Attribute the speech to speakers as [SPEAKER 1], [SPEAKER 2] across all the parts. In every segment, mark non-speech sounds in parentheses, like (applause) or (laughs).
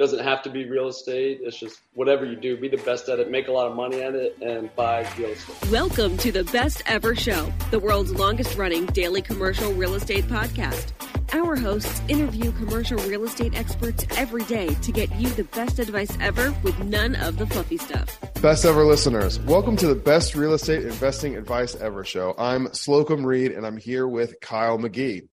[SPEAKER 1] doesn't have to be real estate. It's just whatever you do, be the best at it, make a lot of money at it, and buy real estate.
[SPEAKER 2] Welcome to the Best Ever Show, the world's longest running daily commercial real estate podcast. Our hosts interview commercial real estate experts every day to get you the best advice ever with none of the fluffy stuff.
[SPEAKER 3] Best ever listeners, welcome to the best real estate investing advice ever show. I'm Slocum Reed and I'm here with Kyle McGee.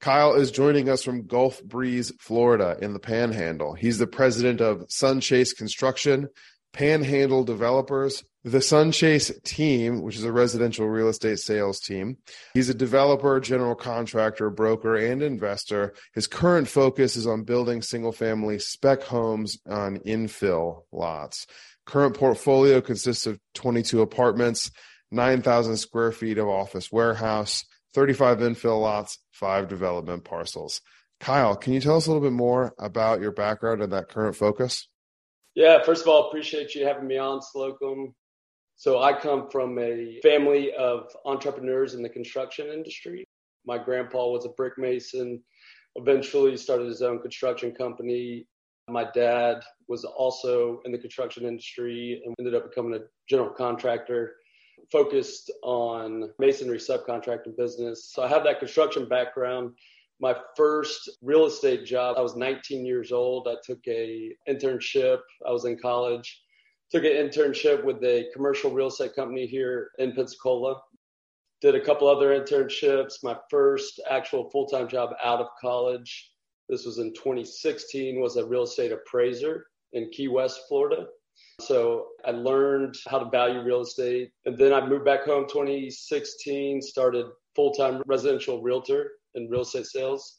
[SPEAKER 3] Kyle is joining us from Gulf Breeze, Florida, in the Panhandle. He's the president of Sunchase Construction, Panhandle Developers, the Sunchase team, which is a residential real estate sales team. He's a developer, general contractor, broker, and investor. His current focus is on building single family spec homes on infill lots. Current portfolio consists of 22 apartments, 9,000 square feet of office warehouse, 35 infill lots, five development parcels. Kyle, can you tell us a little bit more about your background and that current focus?
[SPEAKER 1] Yeah, first of all, appreciate you having me on, Slocum. So I come from a family of entrepreneurs in the construction industry. My grandpa was a brick mason, eventually started his own construction company. My dad was also in the construction industry and ended up becoming a general contractor focused on masonry subcontracting business. So I have that construction background. My first real estate job, I was 19 years old. I took a internship. I was in college. Took an internship with a commercial real estate company here in Pensacola. Did a couple other internships. My first actual full-time job out of college, this was in 2016, was a real estate appraiser in Key West, Florida. So I learned how to value real estate. And then I moved back home 2016, started full time residential realtor in real estate sales.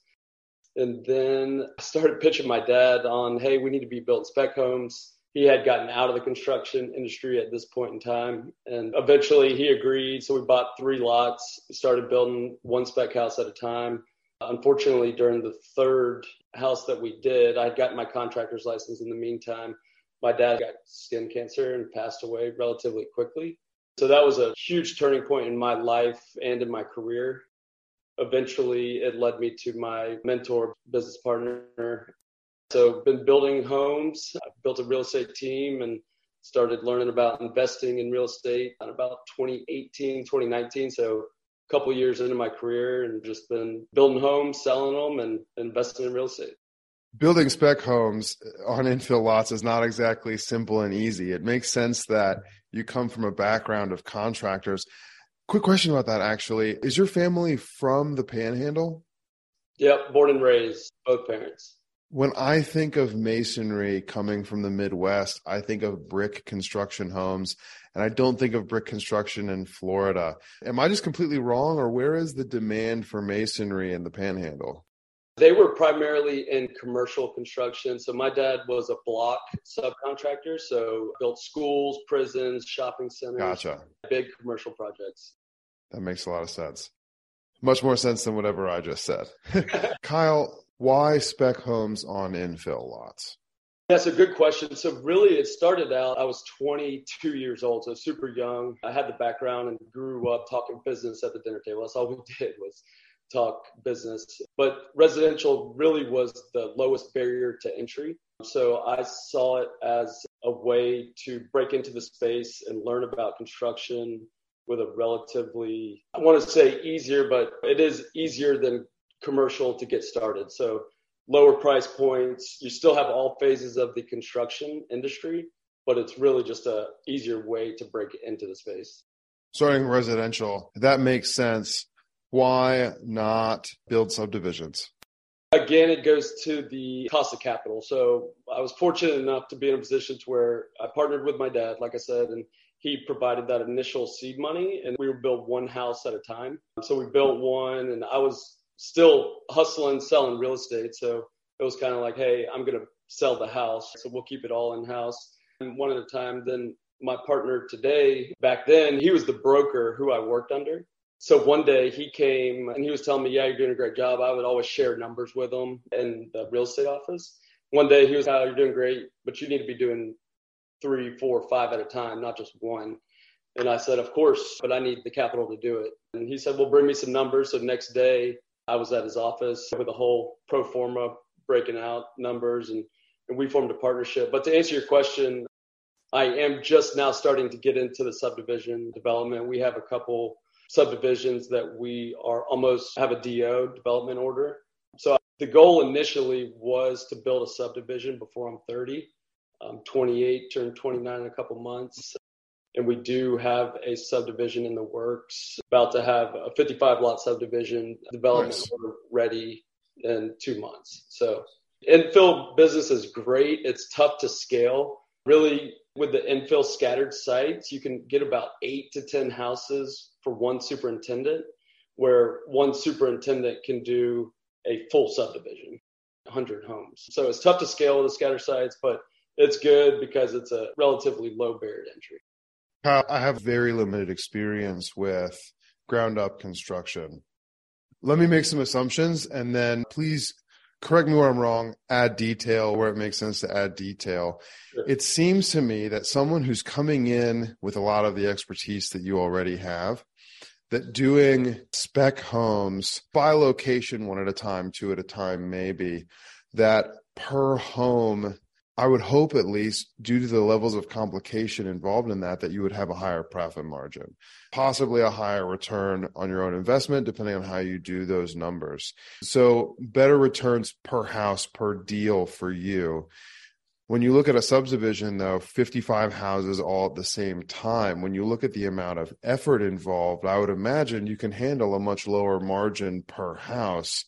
[SPEAKER 1] And then I started pitching my dad on, hey, we need to be building spec homes. He had gotten out of the construction industry at this point in time. And eventually he agreed. So we bought three lots, started building one spec house at a time. Unfortunately, during the third house that we did, I'd gotten my contractor's license in the meantime my dad got skin cancer and passed away relatively quickly. So that was a huge turning point in my life and in my career. Eventually, it led me to my mentor, business partner. So, been building homes. I built a real estate team and started learning about investing in real estate in about 2018, 2019. So, a couple years into my career and just been building homes, selling them, and investing in real estate
[SPEAKER 3] building spec homes on infill lots is not exactly simple and easy. It makes sense that you come from a background of contractors. Quick question about that actually. Is your family from the panhandle?
[SPEAKER 1] Yep, born and raised, both parents.
[SPEAKER 3] When I think of masonry coming from the Midwest, I think of brick construction homes, and I don't think of brick construction in Florida. Am I just completely wrong, or where is the demand for masonry in the panhandle?
[SPEAKER 1] They were primarily in commercial construction. So my dad was a block subcontractor, so built schools, prisons, shopping centers.
[SPEAKER 3] Gotcha.
[SPEAKER 1] Big commercial projects.
[SPEAKER 3] That makes a lot of sense. Much more sense than whatever I just said. (laughs) Kyle, why spec homes on infill lots?
[SPEAKER 1] That's a good question. So really it started out, I was 22 years old, so super young. I had the background and grew up talking business at the dinner table. That's all we (laughs) did was talk business. But residential really was the lowest barrier to entry. So I saw it as a way to break into the space and learn about construction with a relatively, I want to say easier, but it is easier than commercial to get started. So lower price points. You still have all phases of the construction industry, but it's really just a easier way to break into the space.
[SPEAKER 3] Starting residential, that makes sense. Why not build subdivisions?
[SPEAKER 1] Again, it goes to the cost of capital. So I was fortunate enough to be in a position to where I partnered with my dad, like I said, and he provided that initial seed money and we would build one house at a time. So we built one and I was still hustling, selling real estate. So it was kind of like, hey, I'm going to sell the house. So we'll keep it all in house. And one at a time. Then my partner today, back then, he was the broker who I worked under. So one day he came and he was telling me, yeah, you're doing a great job. I would always share numbers with him in the real estate office. One day he was, oh, you're doing great, but you need to be doing three, four, five at a time, not just one. And I said, of course, but I need the capital to do it. And he said, well, bring me some numbers. So next day I was at his office with a whole pro forma breaking out numbers and, and we formed a partnership. But to answer your question, I am just now starting to get into the subdivision development. We have a couple subdivisions that we are almost have a DO development order. So the goal initially was to build a subdivision before I'm 30. I'm 28, turn 29 in a couple months and we do have a subdivision in the works. About to have a 55 lot subdivision development nice. ready in two months. So infill business is great. It's tough to scale. Really, with the infill scattered sites, you can get about eight to 10 houses for one superintendent, where one superintendent can do a full subdivision, 100 homes. So it's tough to scale the scatter sites, but it's good because it's a relatively low barrier to entry.
[SPEAKER 3] I have very limited experience with ground up construction. Let me make some assumptions and then please correct me where I'm wrong, add detail where it makes sense to add detail. Sure. It seems to me that someone who's coming in with a lot of the expertise that you already have, that doing spec homes by location, one at a time, two at a time, maybe, that per home I would hope at least due to the levels of complication involved in that, that you would have a higher profit margin, possibly a higher return on your own investment, depending on how you do those numbers. So better returns per house per deal for you. When you look at a subdivision, though, 55 houses all at the same time, when you look at the amount of effort involved, I would imagine you can handle a much lower margin per house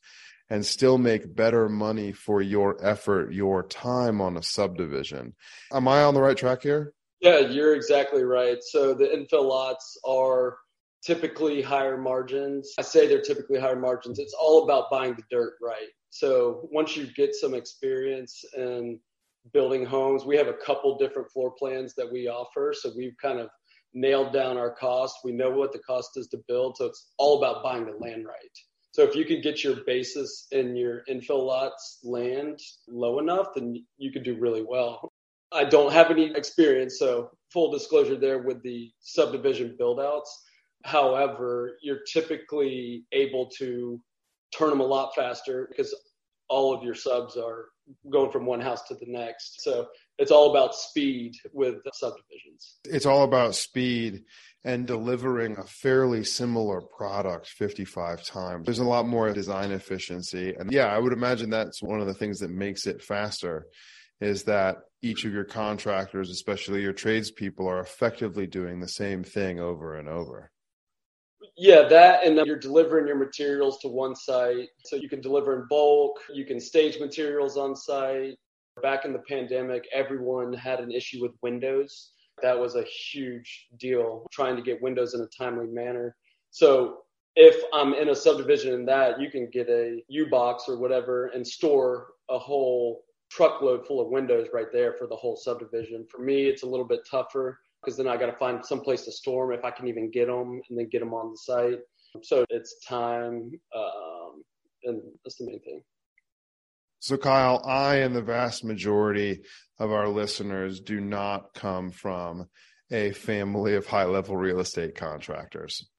[SPEAKER 3] and still make better money for your effort, your time on a subdivision. Am I on the right track here?
[SPEAKER 1] Yeah, you're exactly right. So the infill lots are typically higher margins. I say they're typically higher margins. It's all about buying the dirt right. So once you get some experience in building homes, we have a couple different floor plans that we offer. So we've kind of nailed down our cost. We know what the cost is to build. So it's all about buying the land right. So if you could get your basis in your infill lots land low enough, then you could do really well. I don't have any experience, so full disclosure there with the subdivision buildouts. However, you're typically able to turn them a lot faster because all of your subs are going from one house to the next. So it's all about speed with subdivisions.
[SPEAKER 3] It's all about speed and delivering a fairly similar product 55 times. There's a lot more design efficiency. And yeah, I would imagine that's one of the things that makes it faster is that each of your contractors, especially your tradespeople, are effectively doing the same thing over and over.
[SPEAKER 1] Yeah, that and you're delivering your materials to one site. So you can deliver in bulk, you can stage materials on site. Back in the pandemic, everyone had an issue with windows that was a huge deal trying to get windows in a timely manner. So if I'm in a subdivision in that, you can get a U box or whatever and store a whole truckload full of windows right there for the whole subdivision. For me, it's a little bit tougher because then I got to find some place to store them if I can even get them and then get them on the site. So it's time, um, and that's the main thing.
[SPEAKER 3] So, Kyle, I and the vast majority of our listeners do not come from a family of high level real estate contractors.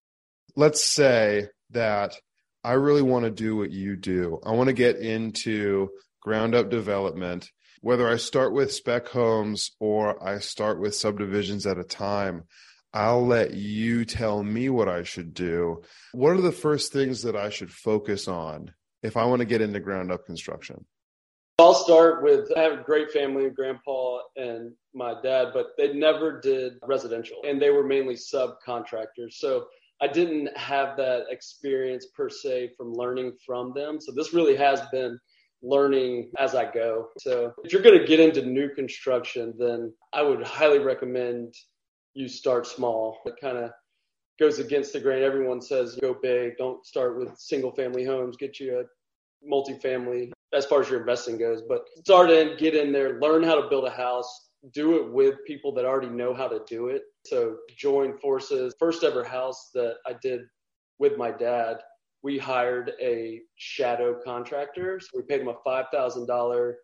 [SPEAKER 3] Let's say that I really want to do what you do. I want to get into ground up development, whether I start with spec homes or I start with subdivisions at a time. I'll let you tell me what I should do. What are the first things that I should focus on if I want to get into ground up construction?
[SPEAKER 1] I'll start with I have a great family, grandpa and my dad, but they never did residential and they were mainly subcontractors. So I didn't have that experience per se from learning from them. So this really has been learning as I go. So if you're going to get into new construction, then I would highly recommend you start small. It kind of goes against the grain. Everyone says go big, don't start with single family homes, get you a multifamily as far as your investing goes. But start in, get in there, learn how to build a house, do it with people that already know how to do it. So join forces. First ever house that I did with my dad, we hired a shadow contractor. So we paid him a five thousand dollar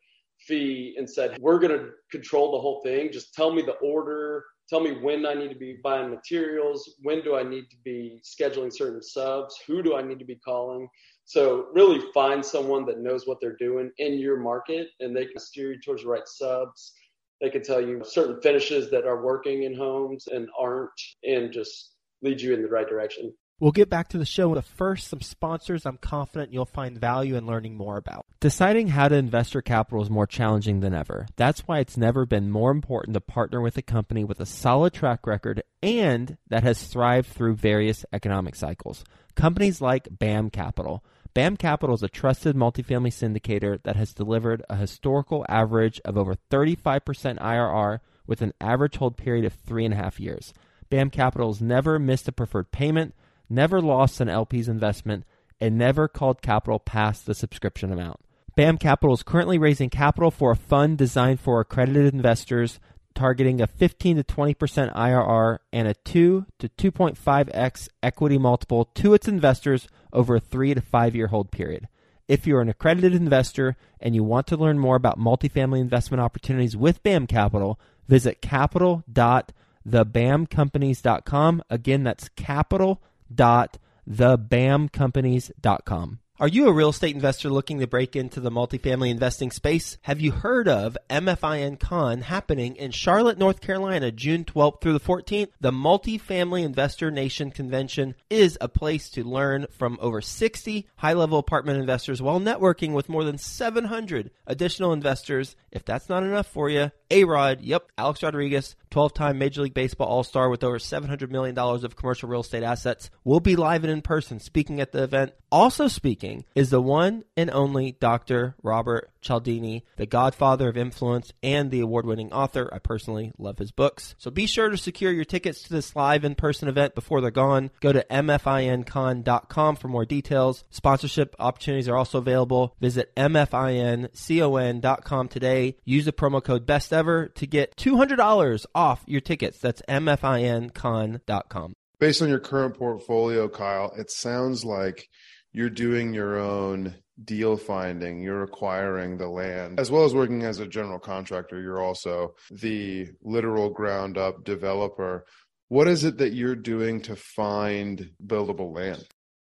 [SPEAKER 1] fee and said, We're gonna control the whole thing. Just tell me the order, tell me when I need to be buying materials, when do I need to be scheduling certain subs, who do I need to be calling. So really find someone that knows what they're doing in your market and they can steer you towards the right subs. They can tell you certain finishes that are working in homes and aren't and just lead you in the right direction.
[SPEAKER 4] We'll get back to the show, but first, some sponsors I'm confident you'll find value in learning more about. Deciding how to invest your capital is more challenging than ever. That's why it's never been more important to partner with a company with a solid track record and that has thrived through various economic cycles. Companies like BAM Capital. BAM Capital is a trusted multifamily syndicator that has delivered a historical average of over 35% IRR with an average hold period of three and a half years. BAM Capital has never missed a preferred payment never lost an LP's investment, and never called capital past the subscription amount. BAM Capital is currently raising capital for a fund designed for accredited investors, targeting a 15 to 20% IRR and a 2 to 2.5x equity multiple to its investors over a 3 to 5 year hold period. If you're an accredited investor and you want to learn more about multifamily investment opportunities with BAM Capital, visit capital.thebamcompanies.com. Again, that's capital dot thebamcompanies.com. Are you a real estate investor looking to break into the multifamily investing space? Have you heard of MFIN Con happening in Charlotte, North Carolina, June 12th through the 14th? The Multifamily Investor Nation Convention is a place to learn from over 60 high level apartment investors while networking with more than 700 additional investors. If that's not enough for you, A Rod, yep, Alex Rodriguez, 12 time Major League Baseball All Star with over $700 million of commercial real estate assets, will be live and in person speaking at the event. Also speaking is the one and only Dr. Robert Cialdini, the godfather of influence and the award winning author. I personally love his books. So be sure to secure your tickets to this live in person event before they're gone. Go to mfincon.com for more details. Sponsorship opportunities are also available. Visit mfincon.com today. Use the promo code best ever to get $200 off your tickets. That's mfincon.com.
[SPEAKER 3] Based on your current portfolio, Kyle, it sounds like you're doing your own deal finding, you're acquiring the land, as well as working as a general contractor, you're also the literal ground up developer. What is it that you're doing to find buildable land?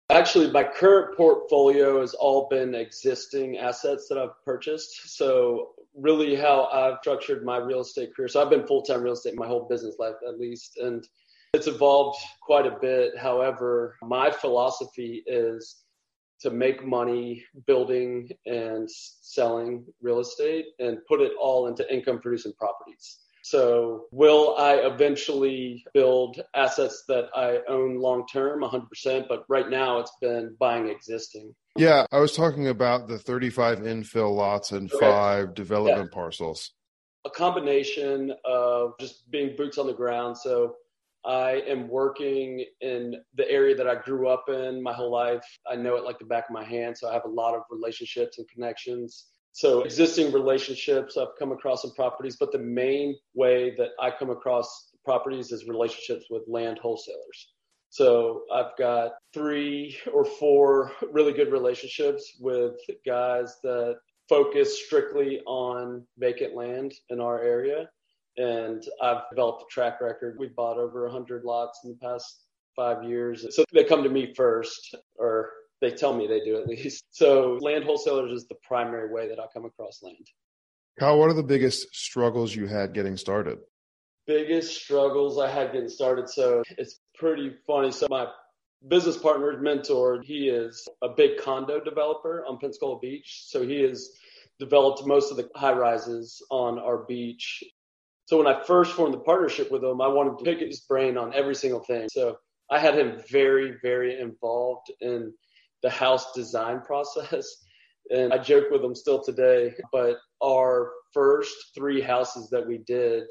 [SPEAKER 1] Actually, my current portfolio has all been existing assets that I've purchased. So, really, how I've structured my real estate career. So, I've been full time real estate my whole business life, at least. And it's evolved quite a bit. However, my philosophy is to make money building and selling real estate and put it all into income producing properties. So, will I eventually build assets that I own long term 100%? But right now, it's been buying existing.
[SPEAKER 3] Yeah, I was talking about the 35 infill lots and okay. five development yeah. parcels.
[SPEAKER 1] A combination of just being boots on the ground. So, I am working in the area that I grew up in my whole life. I know it like the back of my hand, so I have a lot of relationships and connections. So, existing relationships, I've come across some properties, but the main way that I come across properties is relationships with land wholesalers. So, I've got three or four really good relationships with guys that focus strictly on vacant land in our area. And I've developed a track record. We've bought over 100 lots in the past five years. So they come to me first, or they tell me they do at (laughs) least. So land wholesalers is the primary way that I come across land.
[SPEAKER 3] Kyle, what are the biggest struggles you had getting started?
[SPEAKER 1] Biggest struggles I had getting started. So it's pretty funny. So my business partner, mentor, he is a big condo developer on Pensacola Beach. So he has developed most of the high rises on our beach. So when I first formed the partnership with him, I wanted to pick his brain on every single thing. So I had him very, very involved in the house design process. (laughs) And I joke with him still today, but our first three houses that we did,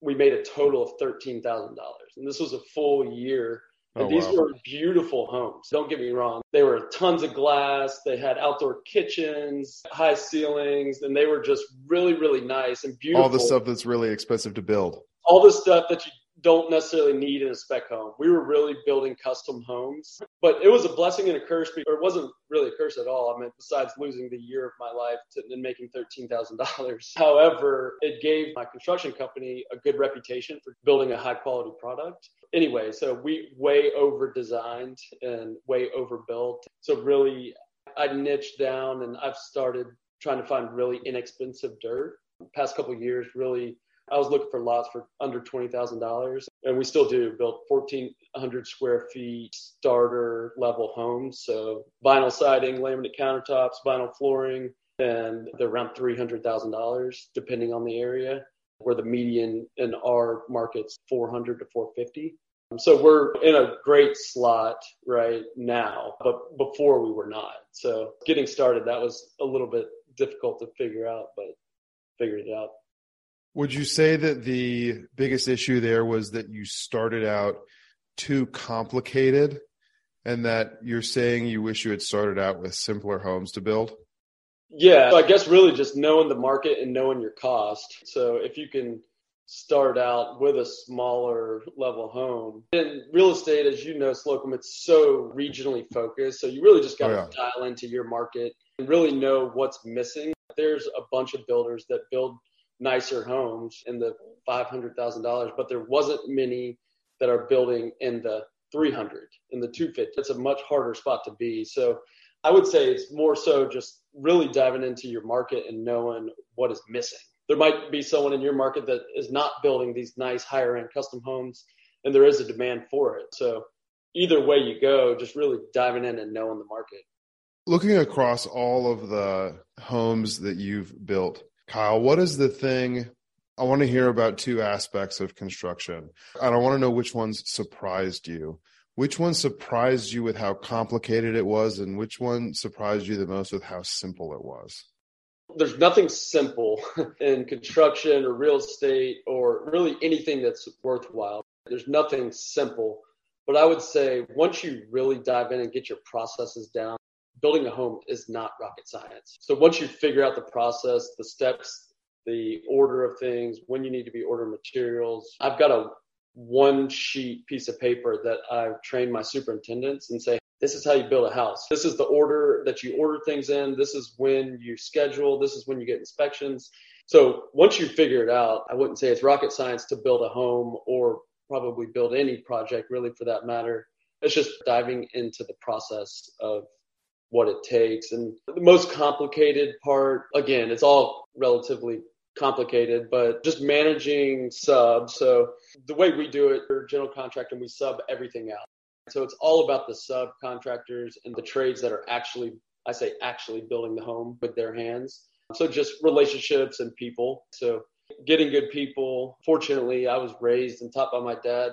[SPEAKER 1] we made a total of $13,000. And this was a full year oh, these wow. were beautiful homes. Don't get me wrong. They were tons of glass. They had outdoor kitchens, high ceilings, and they were just really, really nice and beautiful.
[SPEAKER 3] All the stuff that's really expensive to build.
[SPEAKER 1] All the stuff that you don't necessarily need in a spec home. We were really building custom homes, but it was a blessing and a curse. Or it wasn't really a curse at all. I mean, besides losing the year of my life to, and making thirteen thousand dollars. (laughs) However, it gave my construction company a good reputation for building a high quality product. Anyway, so we way over designed and way overbuilt. So really, I niched down and I've started trying to find really inexpensive dirt. Past couple years, really I was looking for lots for under twenty thousand dollars, and we still do build fourteen hundred square feet starter level homes. So vinyl siding, laminate countertops, vinyl flooring, and they're around three hundred thousand dollars depending on the area. Where the median in our market's four hundred to four fifty. So we're in a great slot right now, but before we were not. So getting started, that was a little bit difficult to figure out, but figured it out.
[SPEAKER 3] Would you say that the biggest issue there was that you started out too complicated and that you're saying you wish you had started out with simpler homes to build?
[SPEAKER 1] Yeah, I guess really just knowing the market and knowing your cost. So if you can start out with a smaller level home. In real estate, as you know, Slocum, it's so regionally focused. So you really just got to oh, yeah. dial into your market and really know what's missing. There's a bunch of builders that build nicer homes in the $500,000, but there wasn't many that are building in the 300 in the 250. It's a much harder spot to be. So I would say it's more so just really diving into your market and knowing what is missing. There might be someone in your market that is not building these nice higher end custom homes and there is a demand for it. So either way you go, just really diving in and knowing the market.
[SPEAKER 3] Looking across all of the homes that you've built, Kyle, what is the thing? I want to hear about two aspects of construction, and I want to know which ones surprised you. Which one surprised you with how complicated it was, and which one surprised you the most with how simple it was?
[SPEAKER 1] There's nothing simple (laughs) in construction or real estate or really anything that's worthwhile. There's nothing simple. But I would say once you really dive in and get your processes down, building a home is not rocket science. So once you figure out the process, the steps, the order of things, when you need to be ordering materials, I've got a one sheet piece of paper that I've trained my superintendents and say, this is how you build a house. This is the order that you order things in. This is when you schedule. This is when you get inspections. So once you figure it out, I wouldn't say it's rocket science to build a home or probably build any project really for that matter. It's just diving into the process of what it takes. And the most complicated part, again, it's all relatively complicated, but just managing subs. So the way we do it, we're general contractor and we sub everything out. So it's all about the subcontractors and the trades that are actually, I say actually building the home with their hands. So just relationships and people. So getting good people. Fortunately, I was raised and taught by my dad.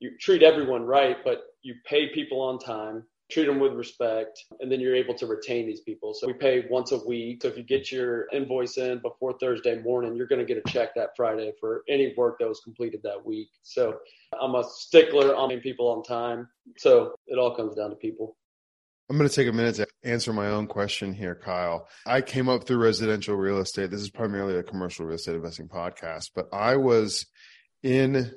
[SPEAKER 1] You treat everyone right, but you pay people on time treat them with respect, and then you're able to retain these people. So we pay once a week. So if you get your invoice in before Thursday morning, you're going to get a check that Friday for any work that was completed that week. So I'm a stickler on people on time. So it all comes down to people.
[SPEAKER 3] I'm going to take a minute to answer my own question here, Kyle. I came up through residential real estate. This is primarily a commercial real estate investing podcast, but I was in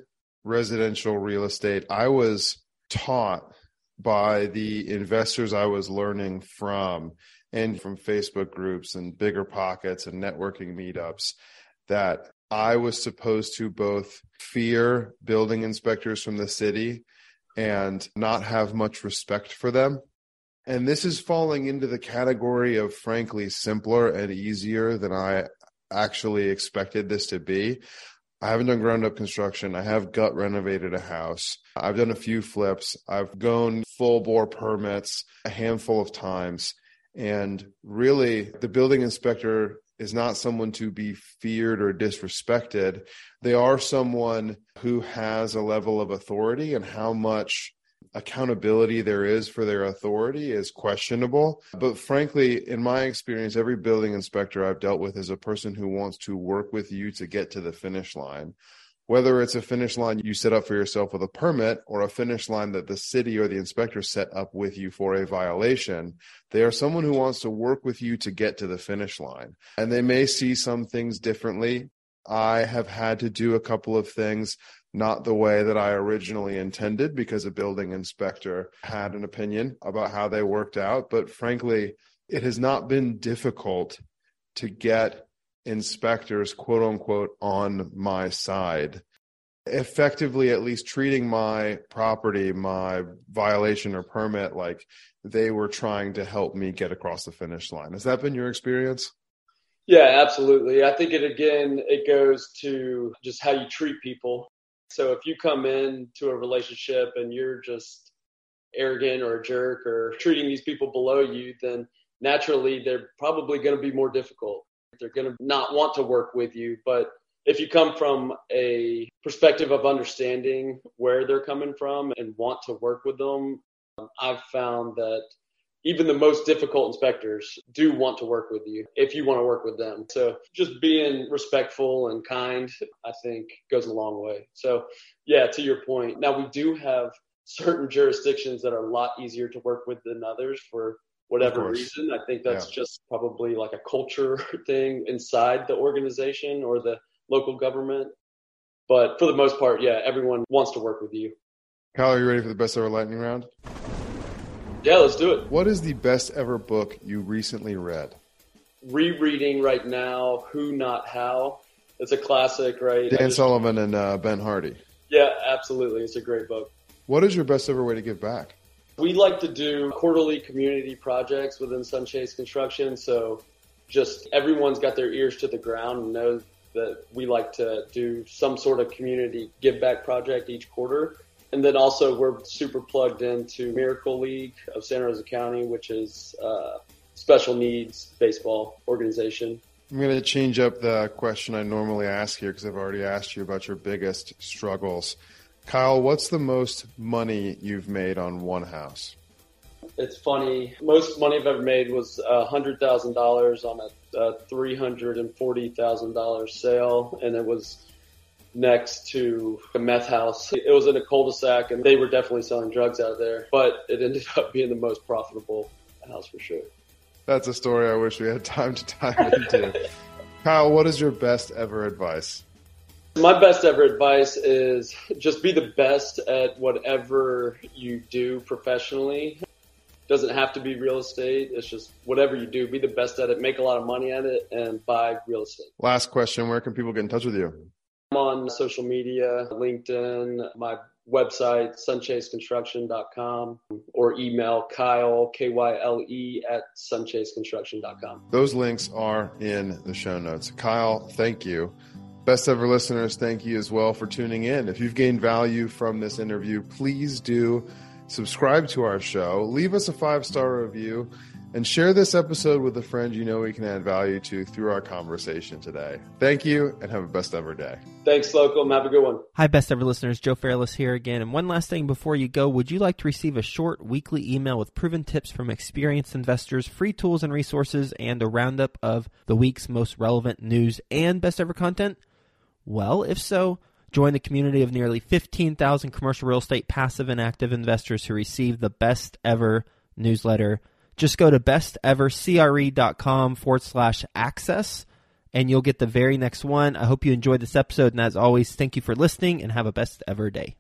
[SPEAKER 3] residential real estate. I was taught by the investors I was learning from and from Facebook groups and BiggerPockets and networking meetups that I was supposed to both fear building inspectors from the city and not have much respect for them. And this is falling into the category of frankly simpler and easier than I actually expected this to be. I haven't done ground up construction. I have gut renovated a house. I've done a few flips. I've gone full bore permits a handful of times. And really, the building inspector is not someone to be feared or disrespected. They are someone who has a level of authority, and how much accountability there is for their authority is questionable. But frankly, in my experience, every building inspector I've dealt with is a person who wants to work with you to get to the finish line. Whether it's a finish line you set up for yourself with a permit or a finish line that the city or the inspector set up with you for a violation, they are someone who wants to work with you to get to the finish line. And they may see some things differently. I have had to do a couple of things not the way that I originally intended because a building inspector had an opinion about how they worked out. But frankly, it has not been difficult to get inspectors, quote unquote, on my side. Effectively, at least treating my property, my violation or permit, like they were trying to help me get across the finish line. Has that been your experience?
[SPEAKER 1] Yeah, absolutely. I think it again, it goes to just how you treat people. So if you come in to a relationship and you're just arrogant or a jerk or treating these people below you, then naturally they're probably going to be more difficult. They're going to not want to work with you. But if you come from a perspective of understanding where they're coming from and want to work with them, um, I've found that even the most difficult inspectors do want to work with you if you want to work with them. So just being respectful and kind, I think goes a long way. So yeah, to your point. Now we do have certain jurisdictions that are a lot easier to work with than others for whatever reason. I think that's yeah. just probably like a culture (laughs) thing inside the organization or the local government. But for the most part, yeah, everyone wants to work with you.
[SPEAKER 3] Kyle, are you ready for the best ever lightning round?
[SPEAKER 1] Yeah, let's do it.
[SPEAKER 3] What is the best ever book you recently read?
[SPEAKER 1] Rereading right now, Who Not How. It's a classic, right?
[SPEAKER 3] Dan just, Sullivan and uh, Ben Hardy.
[SPEAKER 1] Yeah, absolutely. It's a great book.
[SPEAKER 3] What is your best ever way to give back?
[SPEAKER 1] We like to do quarterly community projects within Sunchase Construction. So just everyone's got their ears to the ground and knows that we like to do some sort of community give back project each quarter. And then also we're super plugged into Miracle League of Santa Rosa County, which is a special needs baseball organization.
[SPEAKER 3] I'm going to change up the question I normally ask here because I've already asked you about your biggest struggles. Kyle, what's the most money you've made on one house?
[SPEAKER 1] It's funny. Most money I've ever made was $100,000 on a, a $340,000 sale, and it was next to a meth house. It was in a cul-de-sac and they were definitely selling drugs out there, but it ended up being the most profitable house for sure.
[SPEAKER 3] That's a story I wish we had time to dive into. (laughs) Kyle, what is your best ever advice?
[SPEAKER 1] My best ever advice is just be the best at whatever you do professionally. Doesn't have to be real estate. It's just whatever you do, be the best at it, make a lot of money at it, and buy real estate.
[SPEAKER 3] Last question Where can people get in touch with you?
[SPEAKER 1] I'm on social media, LinkedIn, my website, sunchaseconstruction.com, or email Kyle, K Y L E, at sunchaseconstruction.com.
[SPEAKER 3] Those links are in the show notes. Kyle, thank you. Best ever listeners, thank you as well for tuning in. If you've gained value from this interview, please do subscribe to our show, leave us a five star review and share this episode with a friend you know we can add value to through our conversation today. Thank you and have a best ever day.
[SPEAKER 1] Thanks, Slocum. Have a good one.
[SPEAKER 4] Hi, best ever listeners. Joe Fairless here again. And one last thing before you go, would you like to receive a short weekly email with proven tips from experienced investors, free tools and resources, and a roundup of the week's most relevant news and best ever content? Well, if so, join the community of nearly 15,000 commercial real estate passive and active investors who receive the best ever newsletter just go to bestevercre.com forward slash access and you'll get the very next one. I hope you enjoyed this episode. And as always, thank you for listening and have a best ever day.